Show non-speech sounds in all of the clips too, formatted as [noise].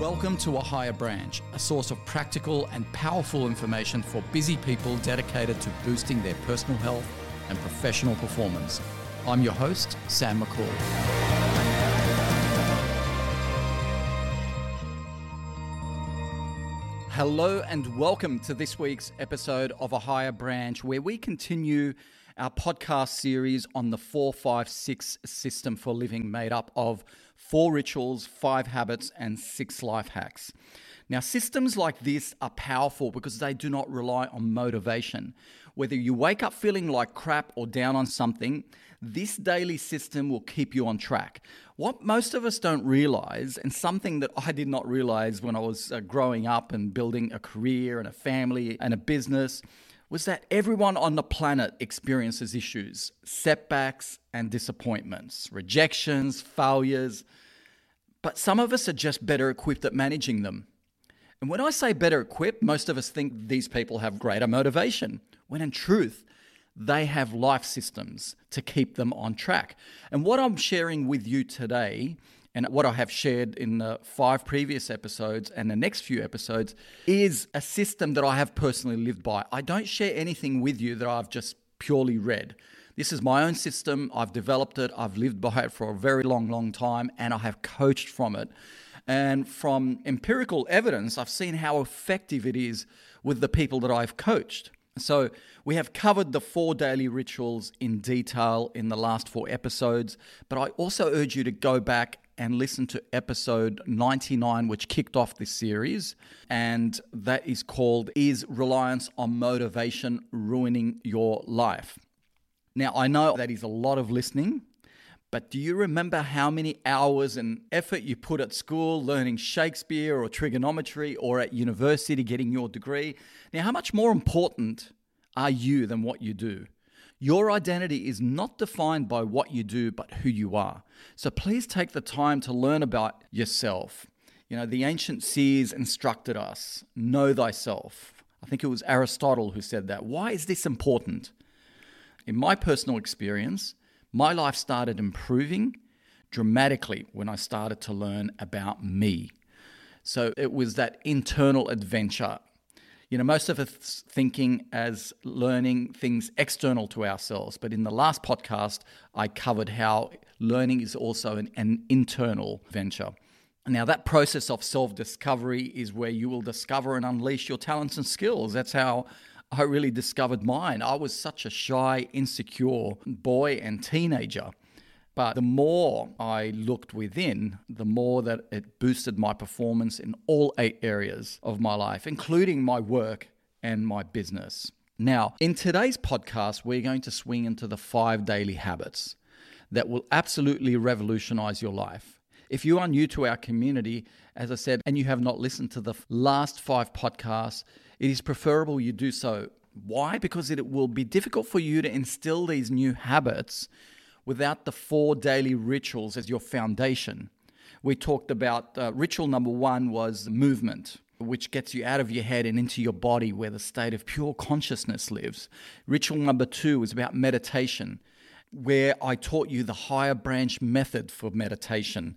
Welcome to A Higher Branch, a source of practical and powerful information for busy people dedicated to boosting their personal health and professional performance. I'm your host, Sam Makhoul. Hello and welcome to this week's episode of A Higher Branch, where we continue our podcast series on the 456 system for living, made up of four rituals, five habits, and six life hacks. Now, systems like this are powerful because they do not rely on motivation. Whether you wake up feeling like crap or down on something, this daily system will keep you on track. What most of us don't realize, and something that I did not realize when I was uh, growing up and building a career and a family and a business, was that everyone on the planet experiences issues, setbacks, and disappointments, rejections, failures. But some of us are just better equipped at managing them. And when I say better equipped, most of us think these people have greater motivation, when in truth, they have life systems to keep them on track. And what I'm sharing with you today and what I have shared in the five previous episodes and the next few episodes is a system that I have personally lived by. I don't share anything with you that I've just purely read. This is my own system. I've developed it. I've lived by it for a very long, long time, and I have coached from it. And from empirical evidence, I've seen how effective it is with the people that I've coached. So, we have covered the four daily rituals in detail in the last four episodes, but I also urge you to go back and listen to episode 99, which kicked off this series. And that is called Is Reliance on Motivation Ruining Your Life? Now, I know that is a lot of listening, but do you remember how many hours and effort you put at school learning Shakespeare or trigonometry or at university getting your degree? Now, how much more important are you than what you do? Your identity is not defined by what you do, but who you are. So please take the time to learn about yourself. You know, the ancient seers instructed us know thyself. I think it was Aristotle who said that. Why is this important? In my personal experience, my life started improving dramatically when I started to learn about me. So it was that internal adventure you know, most of us thinking as learning things external to ourselves, but in the last podcast, I covered how learning is also an, an internal venture. Now, that process of self discovery is where you will discover and unleash your talents and skills. That's how I really discovered mine. I was such a shy, insecure boy and teenager. But the more I looked within, the more that it boosted my performance in all eight areas of my life, including my work and my business. Now, in today's podcast, we're going to swing into the five daily habits that will absolutely revolutionize your life. If you are new to our community, as I said, and you have not listened to the last five podcasts, it is preferable you do so. Why? Because it will be difficult for you to instill these new habits without the four daily rituals as your foundation. We talked about uh, ritual number one was movement, which gets you out of your head and into your body where the state of pure consciousness lives. Ritual number two was about meditation, where I taught you the higher branch method for meditation.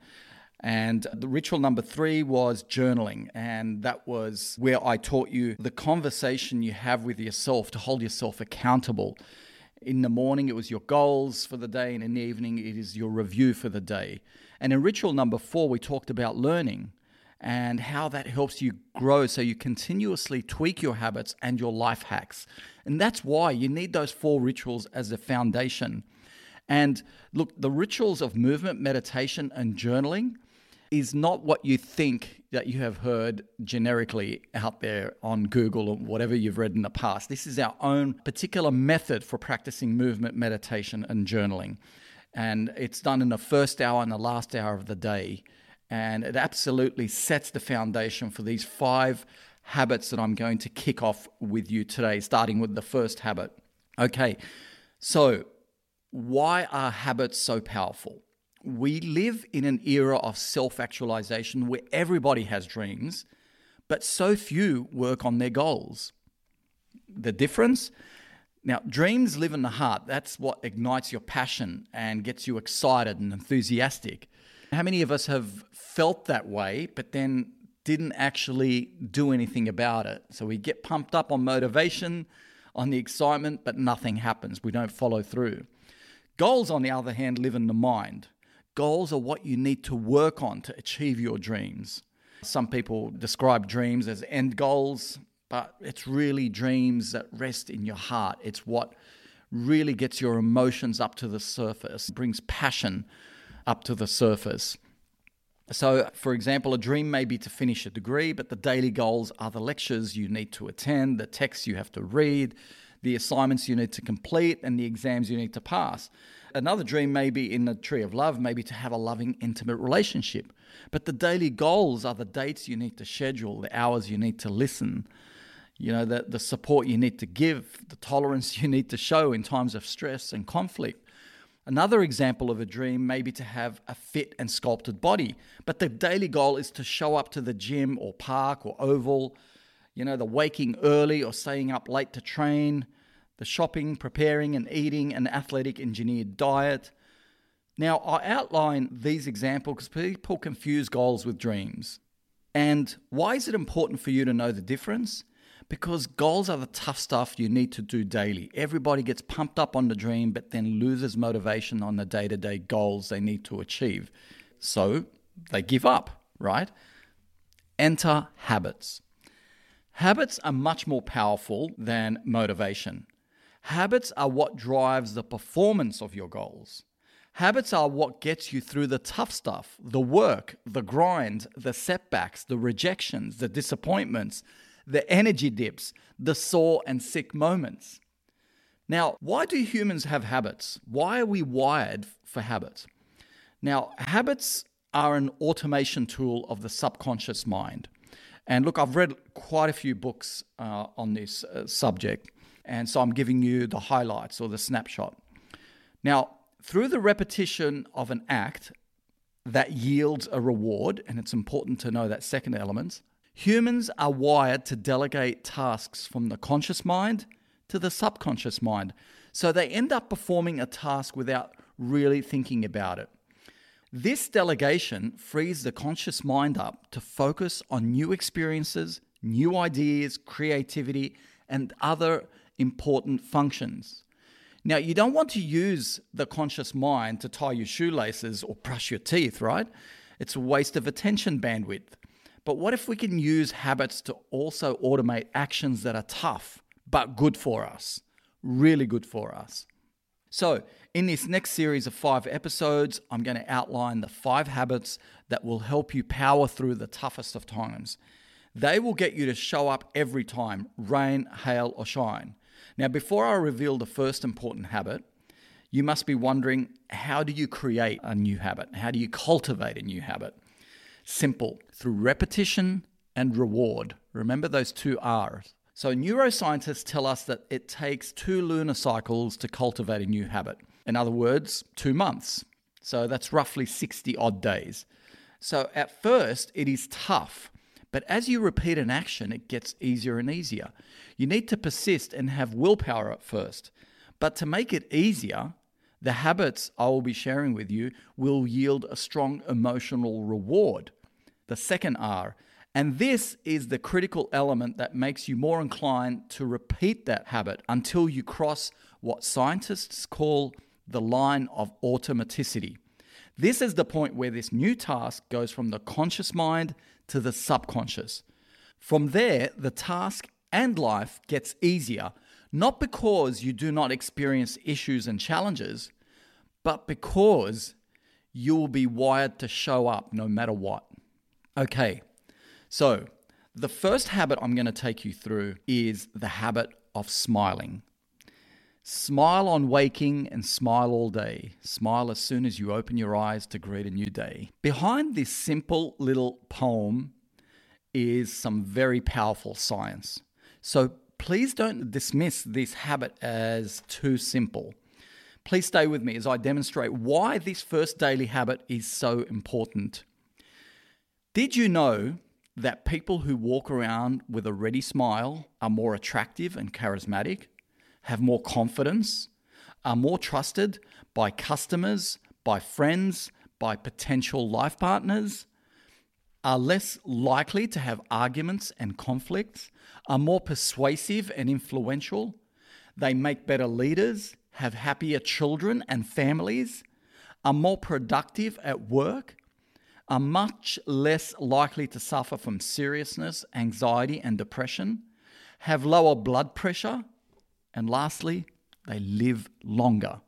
And the ritual number three was journaling. And that was where I taught you the conversation you have with yourself to hold yourself accountable in the morning, it was your goals for the day, and in the evening, it is your review for the day. And in ritual number four, we talked about learning and how that helps you grow so you continuously tweak your habits and your life hacks. And that's why you need those four rituals as a foundation. And look, the rituals of movement, meditation, and journaling is not what you think that you have heard generically out there on Google or whatever you've read in the past. This is our own particular method for practicing movement, meditation, and journaling. And it's done in the first hour and the last hour of the day. And it absolutely sets the foundation for these five habits that I'm going to kick off with you today, starting with the first habit. Okay, so why are habits so powerful? We live in an era of self actualization where everybody has dreams, but so few work on their goals. The difference? Now, dreams live in the heart. That's what ignites your passion and gets you excited and enthusiastic. How many of us have felt that way, but then didn't actually do anything about it. So we get pumped up on motivation, on the excitement, but nothing happens. We don't follow through. Goals, on the other hand, live in the mind. Goals are what you need to work on to achieve your dreams. Some people describe dreams as end goals, but it's really dreams that rest in your heart. It's what really gets your emotions up to the surface, brings passion up to the surface. So, for example, a dream may be to finish a degree, but the daily goals are the lectures you need to attend, the texts you have to read, the assignments you need to complete, and the exams you need to pass. Another dream may be in the tree of love, maybe to have a loving, intimate relationship. But the daily goals are the dates you need to schedule, the hours you need to listen, you know, the, the support you need to give, the tolerance [laughs] you need to show in times of stress and conflict. Another example of a dream may be to have a fit and sculpted body, but the daily goal is to show up to the gym or park or oval, you know, the waking early or staying up late to train, the shopping, preparing, and eating an athletic engineered diet. Now, I outline these examples because people confuse goals with dreams. And why is it important for you to know the difference? Because goals are the tough stuff you need to do daily. Everybody gets pumped up on the dream, but then loses motivation on the day to day goals they need to achieve. So they give up, right? Enter habits. Habits are much more powerful than motivation. Habits are what drives the performance of your goals. Habits are what gets you through the tough stuff, the work, the grind, the setbacks, the rejections, the disappointments, the energy dips, the sore and sick moments. Now, why do humans have habits? Why are we wired for habits? Now, habits are an automation tool of the subconscious mind. And look, I've read quite a few books uh, on this uh, subject. And so I'm giving you the highlights or the snapshot. Now, through the repetition of an act that yields a reward, and it's important to know that second element, humans are wired to delegate tasks from the conscious mind to the subconscious mind. So they end up performing a task without really thinking about it. This delegation frees the conscious mind up to focus on new experiences, new ideas, creativity, and other important functions. Now, you don't want to use the conscious mind to tie your shoelaces or brush your teeth, right? It's a waste of attention bandwidth. But what if we can use habits to also automate actions that are tough but good for us? Really good for us. So, in this next series of five episodes, I'm going to outline the five habits that will help you power through the toughest of times. They will get you to show up every time, rain, hail, or shine. Now, before I reveal the first important habit, you must be wondering how do you create a new habit? How do you cultivate a new habit? Simple, through repetition and reward. Remember those two R's. So, neuroscientists tell us that it takes two lunar cycles to cultivate a new habit. In other words, two months. So, that's roughly 60 odd days. So, at first, it is tough but as you repeat an action, it gets easier and easier. You need to persist and have willpower at first. But to make it easier, the habits I will be sharing with you will yield a strong emotional reward. The second R. And this is the critical element that makes you more inclined to repeat that habit until you cross what scientists call the line of automaticity. This is the point where this new task goes from the conscious mind to the subconscious. From there, the task and life gets easier, not because you do not experience issues and challenges, but because you will be wired to show up no matter what. Okay, so the first habit I'm going to take you through is the habit of smiling. Smile on waking and smile all day. Smile as soon as you open your eyes to greet a new day. Behind this simple little poem is some very powerful science. So please don't dismiss this habit as too simple. Please stay with me as I demonstrate why this first daily habit is so important. Did you know that people who walk around with a ready smile are more attractive and charismatic? have more confidence, are more trusted by customers, by friends, by potential life partners. are less likely to have arguments and conflicts, are more persuasive and influential. They make better leaders, have happier children and families, are more productive at work, are much less likely to suffer from seriousness, anxiety, and depression, have lower blood pressure, and lastly, they live longer.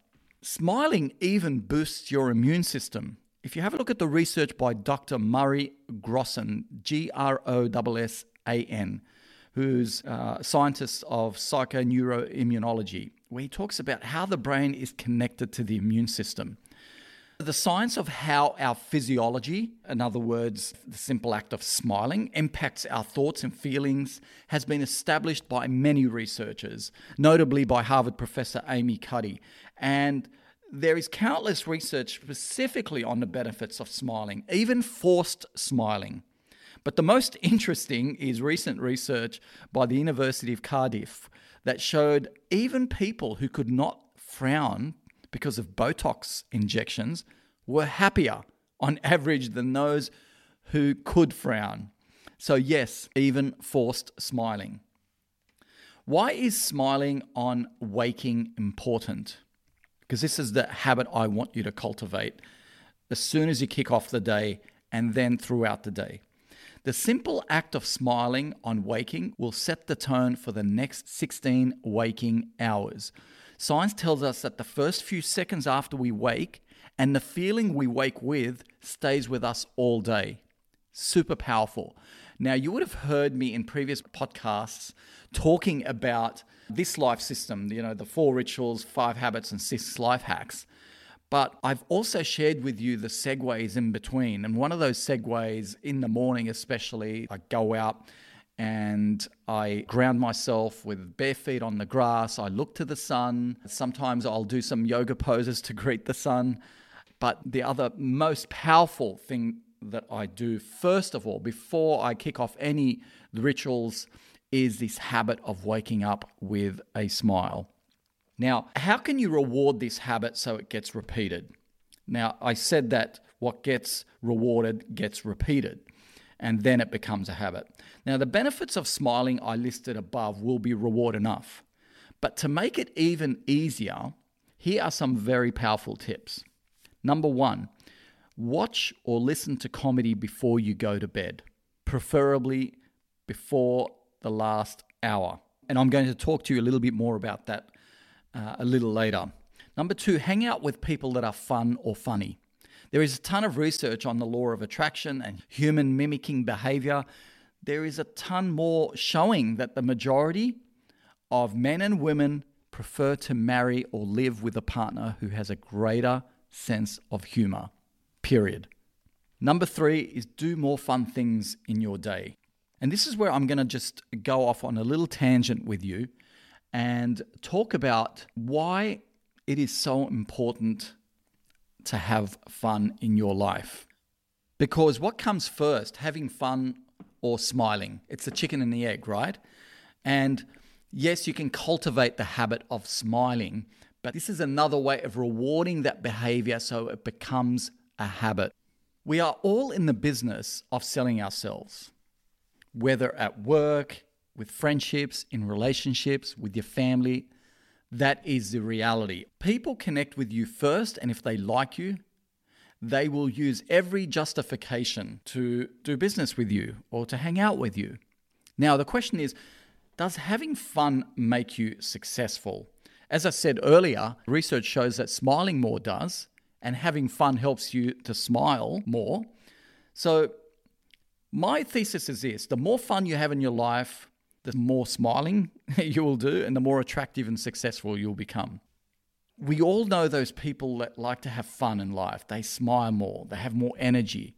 Smiling even boosts your immune system. If you have a look at the research by Dr. Murray Grossan, G R O S S A N, who's a scientist of psychoneuroimmunology, where he talks about how the brain is connected to the immune system. The science of how our physiology, in other words, the simple act of smiling, impacts our thoughts and feelings has been established by many researchers, notably by Harvard professor Amy Cuddy. And there is countless research specifically on the benefits of smiling, even forced smiling. But the most [laughs] interesting is recent research by the University of Cardiff that showed even people who could not frown because of Botox injections were happier on average than those who could frown. So, yes, even forced smiling. Why is smiling on waking important? because this is the habit I want you to cultivate as soon as you kick off the day and then throughout the day. The simple act of smiling on waking will set the tone for the next 16 waking hours. Science tells us that the first few seconds after we wake and the feeling we wake with stays with us all day. Super powerful. Now, you would have heard me in previous podcasts talking about this life system, you know, the four rituals, five habits, and six life hacks. But I've also shared with you the segues in between. And one of those segues in the morning, especially, I go out and I ground myself with bare feet on the grass. I look to the sun. Sometimes I'll do some yoga poses to greet the sun. But the other most powerful thing that I do, first of all, before I kick off any rituals, is this habit of waking up with a smile. Now, how can you reward this habit so it gets repeated? Now, I said that what gets rewarded gets repeated, and then it becomes a habit. Now, the benefits of smiling I listed above will be reward enough. But to make it even easier, here are some very powerful tips. Number one, watch or listen to comedy before you go to bed, preferably before the last hour. And I'm going to talk to you a little bit more about that uh, a little later. Number two, hang out with people that are fun or funny. There is a ton of research on the law of attraction and human mimicking behavior. There is a ton more showing that the majority of men and women prefer to marry or live with a partner who has a greater sense of humor. Period. Number three is do more fun things in your day. And this is where I'm going to just go off on a little tangent with you and talk about why it is so important to have fun in your life. Because what comes first, having fun or smiling? It's the chicken and the egg, right? And yes, you can cultivate the habit of smiling, but this is another way of rewarding that behavior so it becomes a habit. We are all in the business of selling ourselves whether at work, with friendships, in relationships, with your family. That is the reality. People connect with you first, and if they like you, they will use every justification to do business with you or to hang out with you. Now, the question is does having fun make you successful? As I said earlier, research shows that smiling more does, and having fun helps you to smile more. So, my thesis is this the more fun you have in your life, the more smiling [laughs] you will do, and the more attractive and successful you'll become. We all know those people that like to have fun in life. They smile more, they have more energy,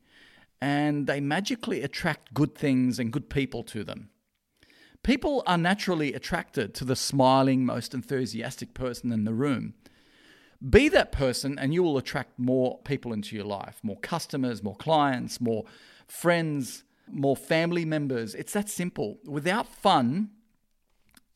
and they magically attract good things and good people to them. People are naturally attracted to the smiling, most enthusiastic person in the room. Be that person, and you will attract more people into your life more customers, more clients, more friends, more family members. It's that simple. Without fun,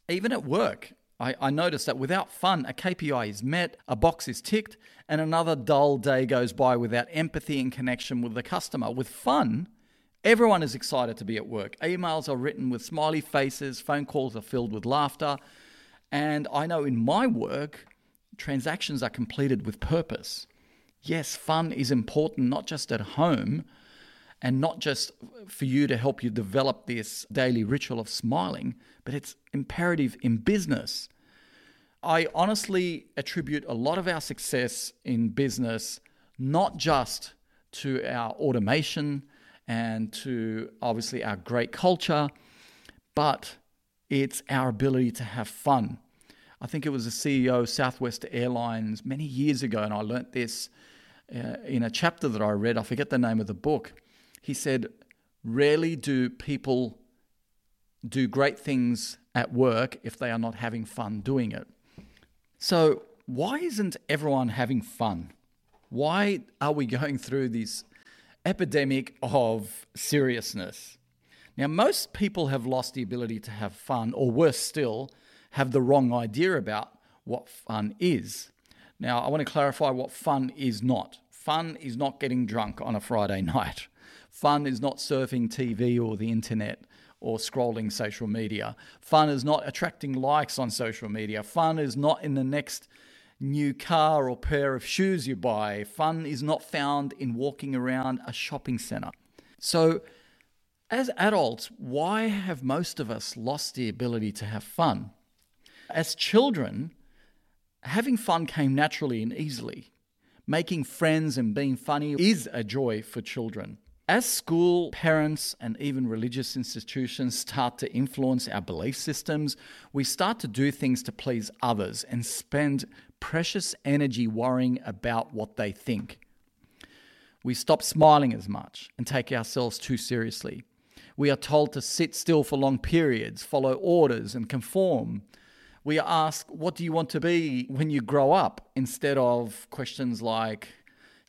even at work, I, I noticed that without fun, a KPI is met, a box is ticked, and another dull day goes by without empathy and connection with the customer. With fun, Everyone is excited to be at work. Emails are written with smiley faces, phone calls are filled with laughter. And I know in my work, transactions are completed with purpose. Yes, fun is important, not just at home and not just for you to help you develop this daily ritual of smiling, but it's imperative in business. I honestly attribute a lot of our success in business not just to our automation and to obviously our great culture, but it's our ability to have fun. I think it was the CEO of Southwest Airlines many years ago, and I learnt this uh, in a chapter that I read. I forget the name of the book. He said, Rarely do people do great things at work if they are not having fun doing it. So, why isn't everyone having fun? Why are we going through this epidemic of seriousness. Now, most people have lost the ability to have fun, or worse still, have the wrong idea about what fun is. Now, I want to clarify what fun is not. Fun is not getting drunk on a Friday [laughs] night. Fun is not surfing TV or the internet or scrolling social media. Fun is not attracting likes on social media. Fun is not in the next new car or pair of shoes you buy. Fun is not found in walking around a shopping center. So, as adults, why have most of us lost the ability to have fun? As children, having fun came naturally and easily. Making friends and being funny is a joy for children. As school, parents, and even religious institutions start to influence our belief systems, we start to do things to please others and spend precious energy worrying about what they think. We stop smiling as much and take ourselves too seriously. We are told to sit still for long periods, follow orders, and conform. We are asked, What do you want to be when you grow up? instead of questions like,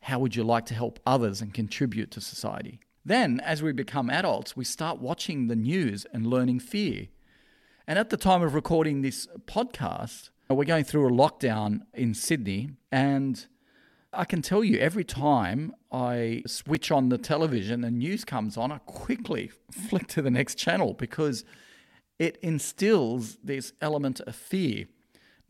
How would you like to help others and contribute to society? Then, as we become adults, we start watching the news and learning fear. And at the time of recording this podcast, we're going through a lockdown in Sydney, and I can tell you every time I switch on the television and news comes on, I quickly [laughs] flick to the next channel because it instills this element of fear.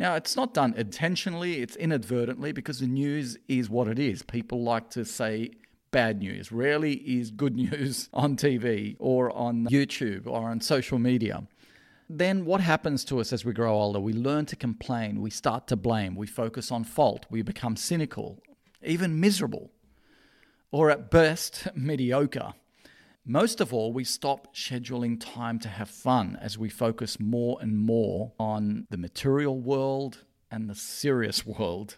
Now, it's not done intentionally, it's inadvertently because the news is what it is. People like to say bad news. Rarely is good [laughs] news on TV or on YouTube or on social media then what happens to us as we grow older? We learn to complain, we start to blame, we focus on fault, we become cynical, even miserable, or at best, [laughs] mediocre. Most of all, we stop scheduling time to have fun as we focus more and more on the material world and the serious [laughs] world.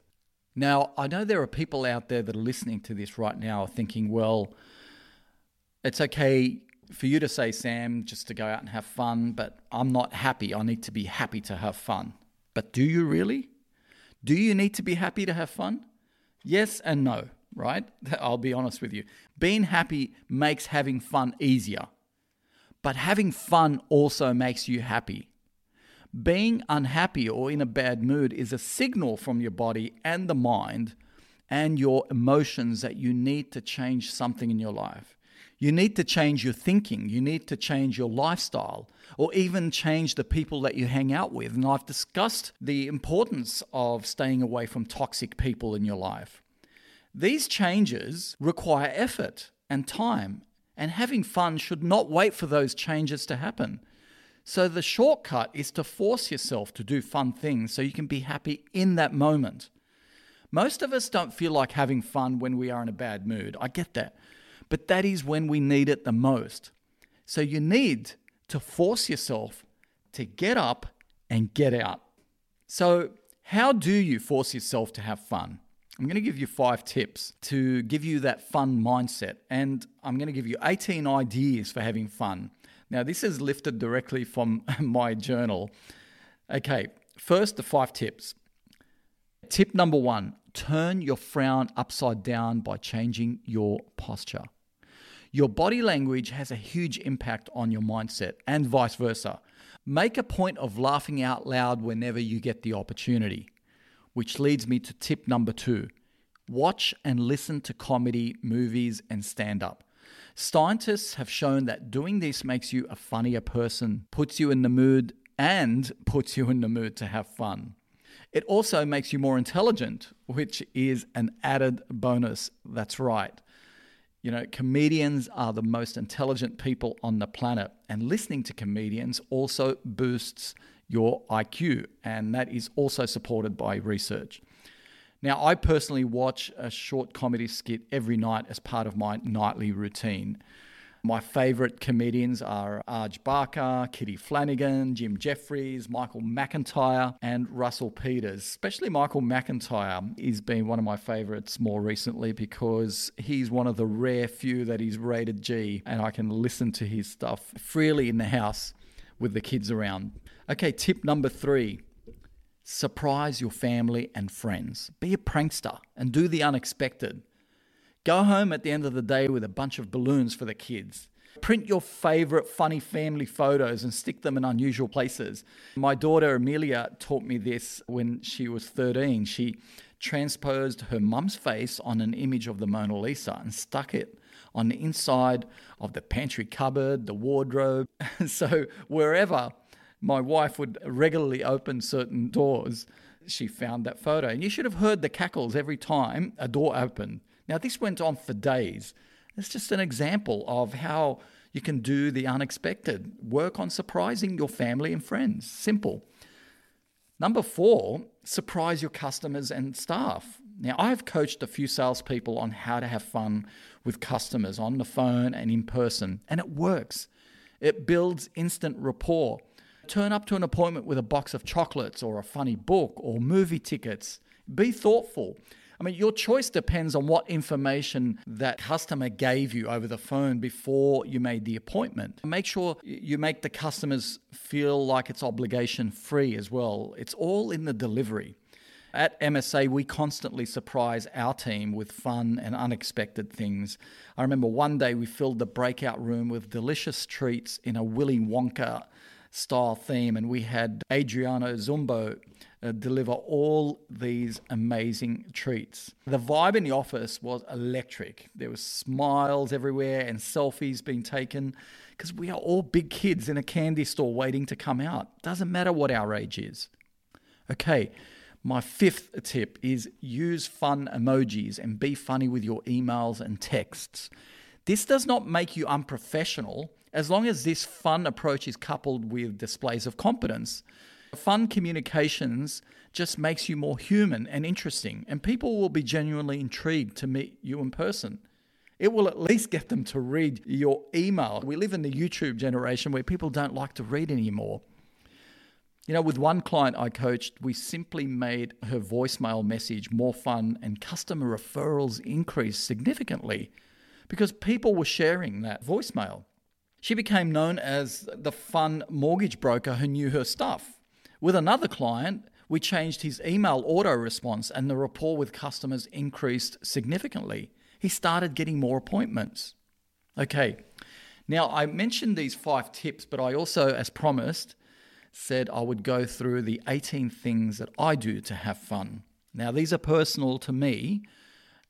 Now, I know there are people out there that are listening to this right now thinking, well, it's okay for you to say, Sam, just to go out and have fun, but I'm not happy. I need to be happy to have fun. But do you really? Do you need to be happy to have fun? Yes and no, right? [laughs] I'll be honest with you. Being happy makes having fun easier, but having fun also makes you happy. Being unhappy or in a bad mood is a signal from your body and the mind and your emotions that you need to change something in your life. You need to change your thinking. You need to change your lifestyle or even change the people that you hang out with. And I've discussed the importance of staying away from toxic people in your life. These changes require effort and time, and having fun should not wait for those changes to happen. So, the shortcut is to force yourself to do fun things so you can be happy in that moment. Most of us don't feel like having fun when we are in a bad mood. I get that but that is when we need it the most. So you need to force yourself to get up and get out. So, how do you force yourself to have fun? I'm going to give you five tips to give you that fun mindset, and I'm going to give you 18 ideas for having fun. Now, this is lifted directly from [laughs] my journal. Okay, first, the five tips. Tip number one turn your frown upside down by changing your posture. Your body language has a huge impact on your mindset and vice versa. Make a point of laughing out loud whenever you get the opportunity. Which leads me to tip number two watch and listen to comedy, movies, and stand up. Scientists have shown that doing this makes you a funnier person, puts you in the mood, and puts you in the mood to have fun. It also makes you more intelligent, which is an added bonus. That's right. You know, comedians are the most intelligent people on the planet, and listening to comedians also boosts your IQ, and that is also supported by research. Now, I personally watch a short comedy skit every night as part of my nightly routine. My favourite comedians are Arj Barker, Kitty Flanagan, Jim Jeffries, Michael McIntyre, and Russell Peters. Especially Michael McIntyre has been one of my favourites more recently because he's one of the rare few that is rated G and I can listen to his stuff freely in the house with the kids around. Okay, tip number three Surprise your family and friends. Be a prankster and do the unexpected. Go home at the end of the day with a bunch of balloons for the kids. Print your favorite funny family photos and stick them in unusual places. My daughter Amelia taught me this when she was 13. She transposed her mum's face on an image of the Mona Lisa and stuck it on the inside of the pantry cupboard, the wardrobe. [laughs] so wherever my wife would regularly open certain doors, she found that photo. And you should have heard the cackles every time a door opened. Now, this went on for days. It's just an example of how you can do the unexpected. Work on surprising your family and friends. Simple. Number four, surprise your customers and staff. Now, I've coached a few salespeople on how to have fun with customers on the phone and in person, and it works. It builds instant rapport. Turn up to an appointment with a box of chocolates or a funny book or movie tickets. Be thoughtful. I mean, your choice depends on what information that customer gave you over the phone before you made the appointment. Make sure you make the customers feel like it's obligation free as well. It's all in the delivery. At MSA, we constantly surprise our team with fun and unexpected things. I remember one day we filled the breakout room with delicious treats in a Willy Wonka style theme, and we had Adriano Zumbo Uh, deliver all these amazing treats. The vibe in the office was electric. There was smiles everywhere and selfies being taken because we are all big kids in a candy store waiting to come out. Doesn't matter what our age is. Okay, my fifth tip is use fun emojis and be funny with your emails and texts. This does not make you unprofessional as long as this fun approach is coupled with displays of competence. Fun communications just makes you more human and interesting, and people will be genuinely intrigued to meet you in person. It will at least get them to read your email. We live in the YouTube generation where people don't like to read anymore. You know, with one client I coached, we simply made her voicemail message more fun and customer referrals increased significantly because people were sharing that voicemail. She became known as the fun mortgage broker who knew her stuff. With another client, we changed his email auto response and the rapport with customers increased significantly. He started getting more appointments. Okay, now I mentioned these five tips, but I also, as promised, said I would go through the 18 things that I do to have fun. Now, these are personal to me,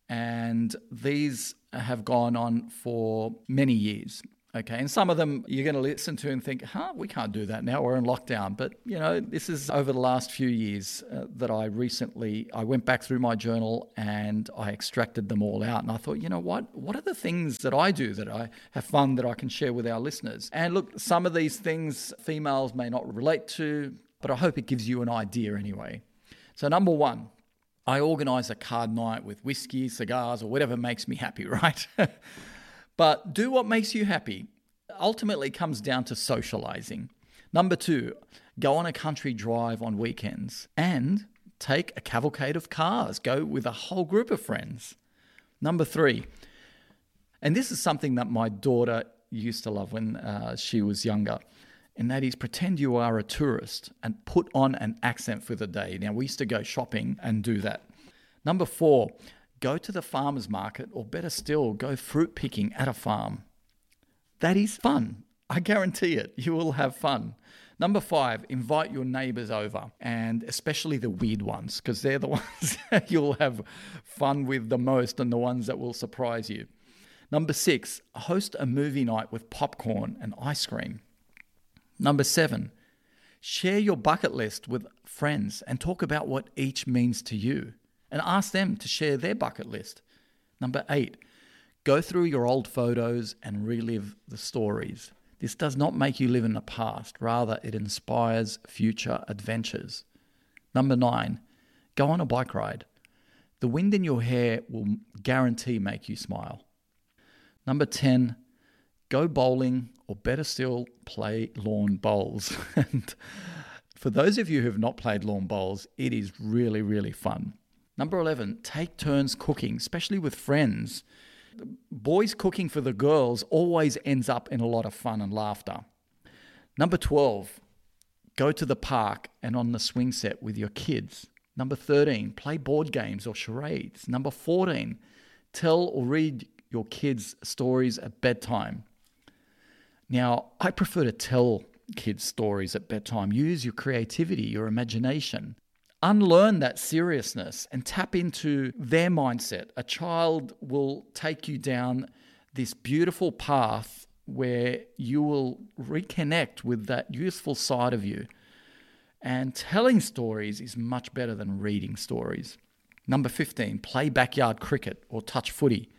and these have gone on for many years. Okay, and some of them you're going to listen to and think, huh, we can't do that now. We're in lockdown. But you know, this is over the last few years uh, that I recently I went back through my journal and I extracted them all out. And I thought, you know what? What are the things that I do that I have fun that I can share with our listeners? And look, some of these things females may not relate to, but I hope it gives you an idea anyway. So number one, I organize a card night with whiskey, cigars, or whatever makes me happy, [laughs] right? But do what makes you happy. Ultimately comes down to socializing. Number two, go on a country drive on weekends and take a cavalcade of cars. Go with a whole group of friends. Number three, and this is something that my daughter used to love when uh, she was younger, and that is pretend you are a tourist and put on an accent for the day. Now, we used to go shopping and do that. Number four, go to the farmer's market, or better still, go fruit picking at a farm. That is fun. I guarantee it. You will have fun. Number five, invite your neighbors over, and especially the weird ones, because they're the [laughs] ones you'll have fun with the most and the ones that will surprise you. Number six, host a movie night with popcorn and ice cream. Number seven, share your bucket list with friends and talk about what each means to you and ask them to share their bucket list. Number eight, go through your old photos and relive the stories. This does not make you live in the past, rather, it inspires future adventures. Number nine, go on a bike ride. The wind in your hair will guarantee make you smile. Number 10, go bowling, or better still, play lawn bowls. [laughs] and for those of you who have not played lawn bowls, it is really, really fun. Number 11, take turns cooking, especially with friends. Boys cooking for the girls always ends up in a lot of fun and laughter. Number 12, go to the park and on the swing set with your kids. Number 13, play board games or charades. Number 14, tell or read your kids stories at bedtime. Now, I prefer to tell kids stories at bedtime. Use your creativity, your imagination unlearn that seriousness and tap into their mindset. A child will take you down this beautiful path where you will reconnect with that youthful side of you. And telling stories is much better than reading stories. Number 15, play backyard cricket or touch footy.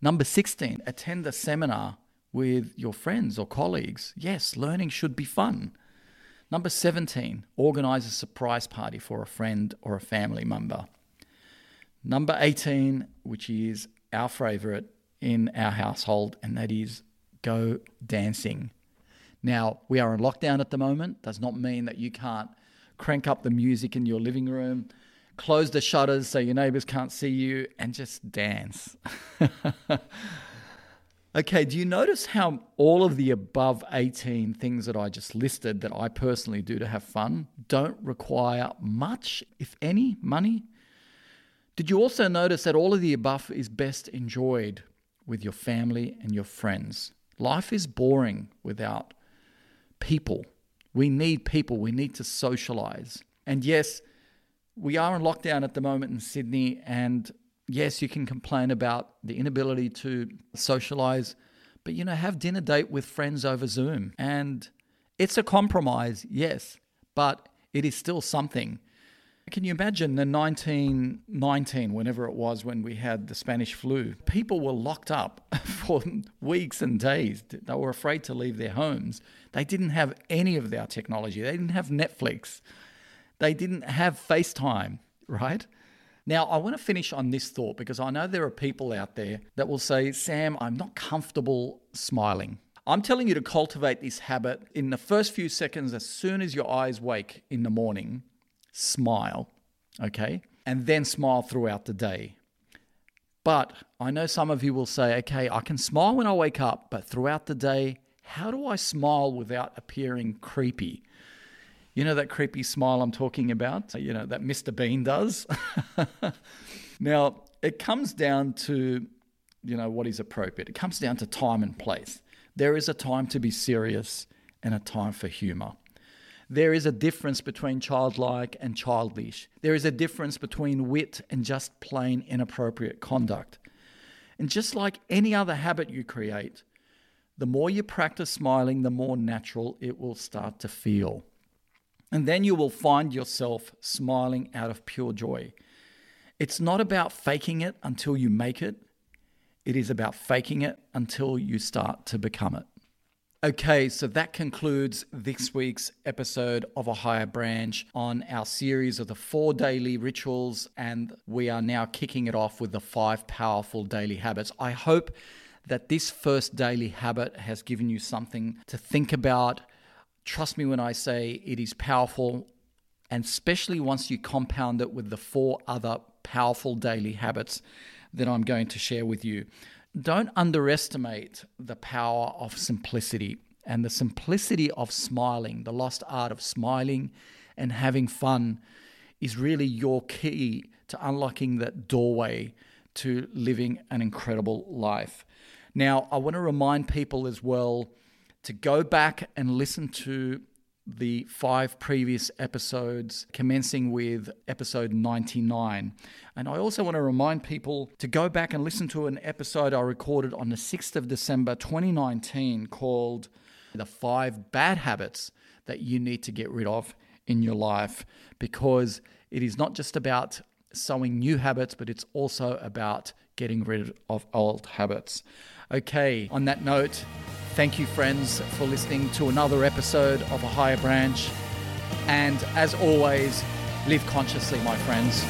Number 16, attend a seminar with your friends or colleagues. Yes, learning should be fun. Number 17, organize a surprise party for a friend or a family member. Number 18, which is our favorite in our household, and that is go dancing. Now, we are in lockdown at the moment, does not mean that you can't crank up the music in your living room, close the shutters so your neighbors can't see you, and just dance. [laughs] Okay, do you notice how all of the above 18 things that I just listed that I personally do to have fun don't require much, if any, money? Did you also notice that all of the above is best enjoyed with your family and your friends? Life is boring without people. We need people, we need to socialize. And yes, we are in lockdown at the moment in Sydney, and yes, you can complain about the inability to socialize, but you know, have dinner date with friends over Zoom. And it's a compromise, yes, but it is still something. Can you imagine the 1919, whenever it was when we had the Spanish flu? People were locked up [laughs] for weeks and days. They were afraid to leave their homes. They didn't have any of our technology. They didn't have Netflix. They didn't have FaceTime, right? Now, I want to finish on this thought because I know there are people out there that will say, Sam, I'm not comfortable smiling. I'm telling you to cultivate this habit in the first few seconds, as soon as your eyes wake in the morning, smile, okay? And then smile throughout the day. But I know some of you will say, okay, I can smile when I wake up, but throughout the day, how do I smile without appearing creepy? You know that creepy smile I'm talking about? You know, that Mr. Bean does? [laughs] now, it comes down to, you know, what is appropriate. It comes down to time and place. There is a time to be serious and a time for humor. There is a difference between childlike and childish. There is a difference between wit and just plain inappropriate conduct. And just like any other habit you create, the more you practice smiling, the more natural it will start to feel. And then you will find yourself smiling out of pure joy. It's not about faking it until you make it, it is about faking it until you start to become it. Okay, so that concludes this week's episode of A Higher Branch on our series of the four daily rituals, and we are now kicking it off with the five powerful daily habits. I hope that this first daily habit has given you something to think about, Trust me when I say it is powerful, and especially once you compound it with the four other powerful daily habits that I'm going to share with you. Don't underestimate the power of simplicity and the simplicity of smiling, the lost art of smiling and having fun is really your key to unlocking that doorway to living an incredible life. Now, I want to remind people as well to go back and listen to the five previous episodes, commencing with episode 99. And I also want to remind people to go back and listen to an episode I recorded on the 6th of December 2019 called The Five Bad Habits That You Need to Get Rid of in Your Life, because it is not just about sowing new habits, but it's also about getting rid of old habits. Okay, on that note, thank you, friends, for listening to another episode of A Higher Branch. And as always, live consciously, my friends.